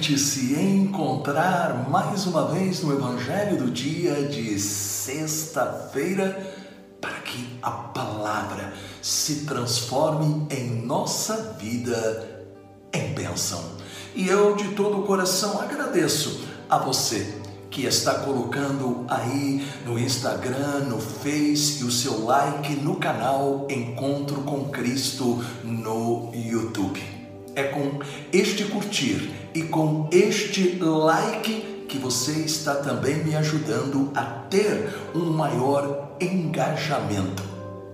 gente se encontrar mais uma vez no Evangelho do dia de sexta-feira para que a palavra se transforme em nossa vida em bênção. E eu de todo o coração agradeço a você que está colocando aí no Instagram, no Face e o seu like no canal Encontro com Cristo no YouTube. É com este curtir e com este like que você está também me ajudando a ter um maior engajamento.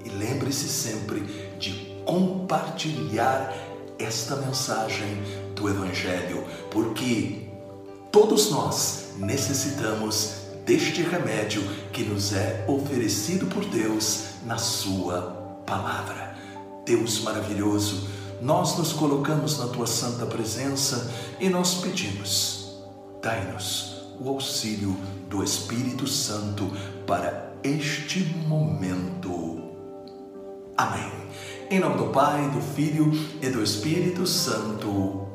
E lembre-se sempre de compartilhar esta mensagem do Evangelho, porque todos nós necessitamos deste remédio que nos é oferecido por Deus na Sua palavra. Deus maravilhoso, nós nos colocamos na Tua santa presença e nós pedimos, dai-nos o auxílio do Espírito Santo para este momento. Amém. Em nome do Pai, do Filho e do Espírito Santo.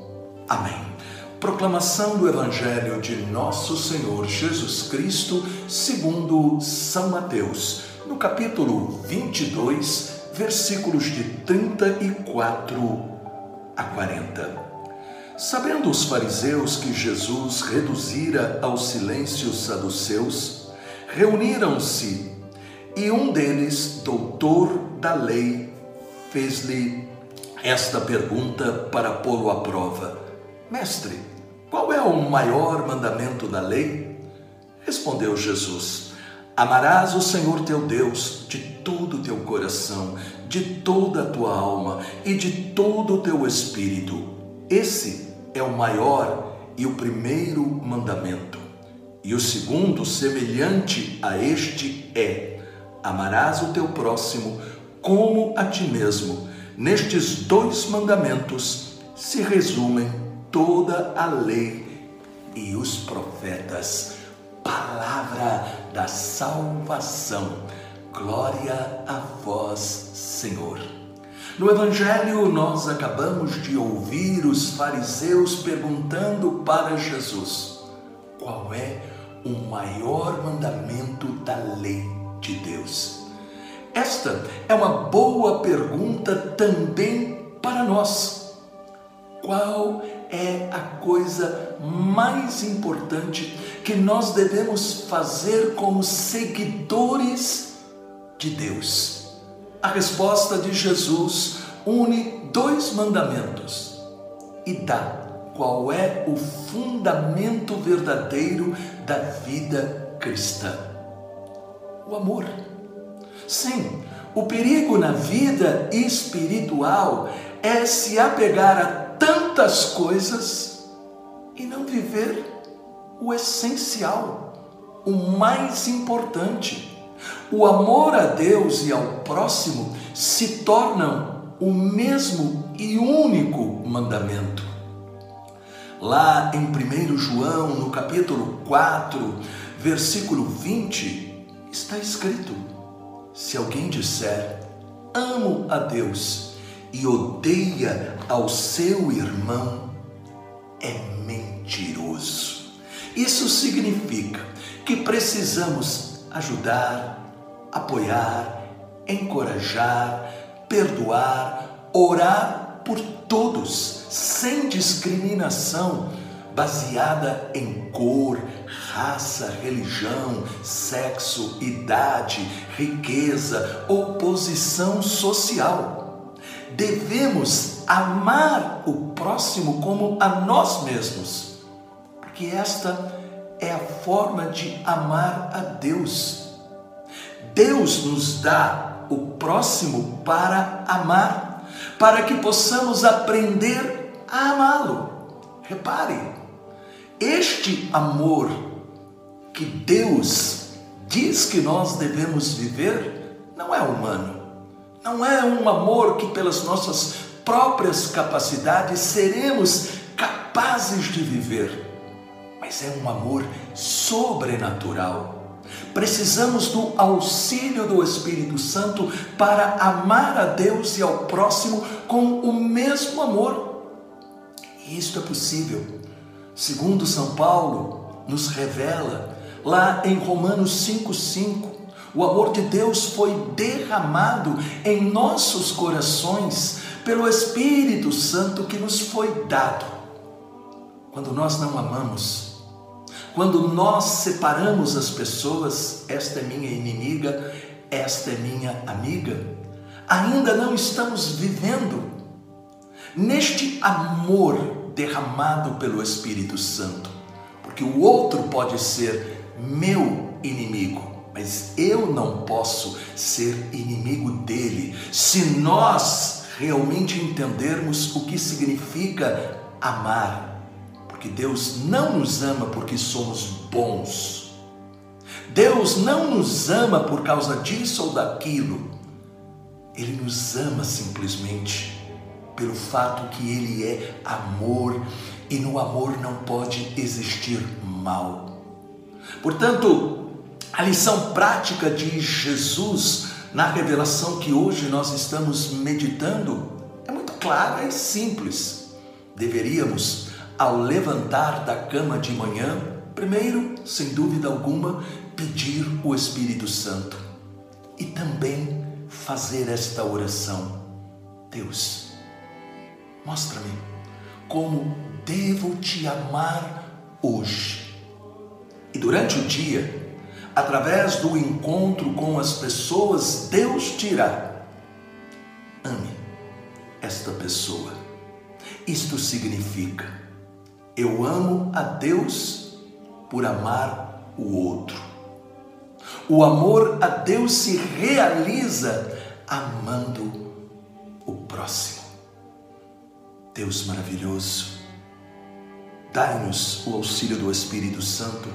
Amém. Proclamação do Evangelho de Nosso Senhor Jesus Cristo, segundo São Mateus, no capítulo 22, versículos de 34 a 40. Sabendo os fariseus que Jesus reduzira ao silêncio os saduceus, reuniram-se e um deles, doutor da lei, fez-lhe esta pergunta para pô-lo à prova: Mestre, qual é o maior mandamento da lei? Respondeu Jesus: Amarás o Senhor teu Deus de todo o teu coração, de toda a tua alma e de todo o teu espírito. Esse é o maior e o primeiro mandamento. E o segundo, semelhante a este, é: Amarás o teu próximo como a ti mesmo. Nestes dois mandamentos se resumem toda a lei e os profetas. Palavra da salvação. Glória a vós, Senhor. No Evangelho, nós acabamos de ouvir os fariseus perguntando para Jesus: qual é o maior mandamento da lei de Deus? Esta é uma boa pergunta também para nós. Qual é a coisa mais importante que nós devemos fazer como seguidores de Deus? A resposta de Jesus une dois mandamentos e dá qual é o fundamento verdadeiro da vida cristã: o amor. Sim, o perigo na vida espiritual é se apegar a tantas coisas e não viver o essencial, o mais importante. O amor a Deus e ao próximo se tornam o mesmo e único mandamento. Lá em 1 João, no capítulo 4, versículo 20, está escrito: Se alguém disser, amo a Deus, e odeia ao seu irmão é mentiroso. Isso significa que precisamos ajudar, apoiar, encorajar, perdoar, orar por todos, sem discriminação, baseada em cor, raça, religião, sexo, idade, riqueza ou posição social devemos amar o próximo como a nós mesmos, porque esta é a forma de amar a Deus. Deus nos dá o próximo para amar, para que possamos aprender a amá-lo. Repare, este amor que Deus diz que nós devemos viver não é humano não é um amor que, pelas nossas próprias capacidades, seremos capazes de viver, mas é um amor sobrenatural. Precisamos do auxílio do Espírito Santo para amar a Deus e ao próximo com o mesmo amor. E isto é possível segundo São Paulo nos revela, lá em Romanos 5,5, o amor de Deus foi derramado em nossos corações pelo Espírito Santo que nos foi dado. Quando nós não amamos, quando nós separamos as pessoas, esta é minha inimiga, esta é minha amiga, ainda não estamos vivendo neste amor derramado pelo Espírito Santo, porque o outro pode ser meu inimigo, mas eu não posso ser inimigo dele. Se nós realmente entendermos o que significa amar, porque Deus não nos ama porque somos bons. Deus não nos ama por causa disso ou daquilo. Ele nos ama simplesmente pelo fato que Ele é amor e no amor não pode existir mal. Portanto, a lição prática de Jesus na revelação que hoje nós estamos meditando é muito clara e simples. Deveríamos ao levantar da cama de manhã, primeiro, sem dúvida alguma, pedir o Espírito Santo e também fazer esta oração: Deus, mostra-me como devo te amar hoje. E durante o dia, através do encontro com as pessoas, Deus dirá: ame esta pessoa. Isto significa eu amo a Deus por amar o outro. O amor a Deus se realiza amando o próximo. Deus maravilhoso, dai-nos o auxílio do Espírito Santo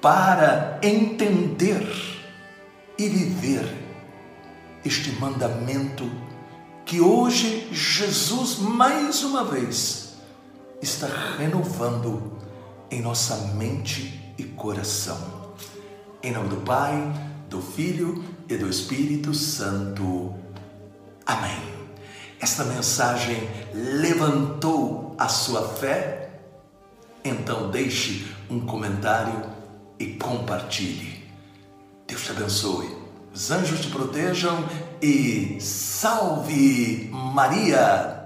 para entender e viver este mandamento que hoje Jesus mais uma vez está renovando em nossa mente e coração. Em nome do Pai, do Filho e do Espírito Santo. Amém. Esta mensagem levantou a sua fé? Então deixe um comentário e compartilhe. Deus te abençoe. Os anjos te protejam e salve Maria!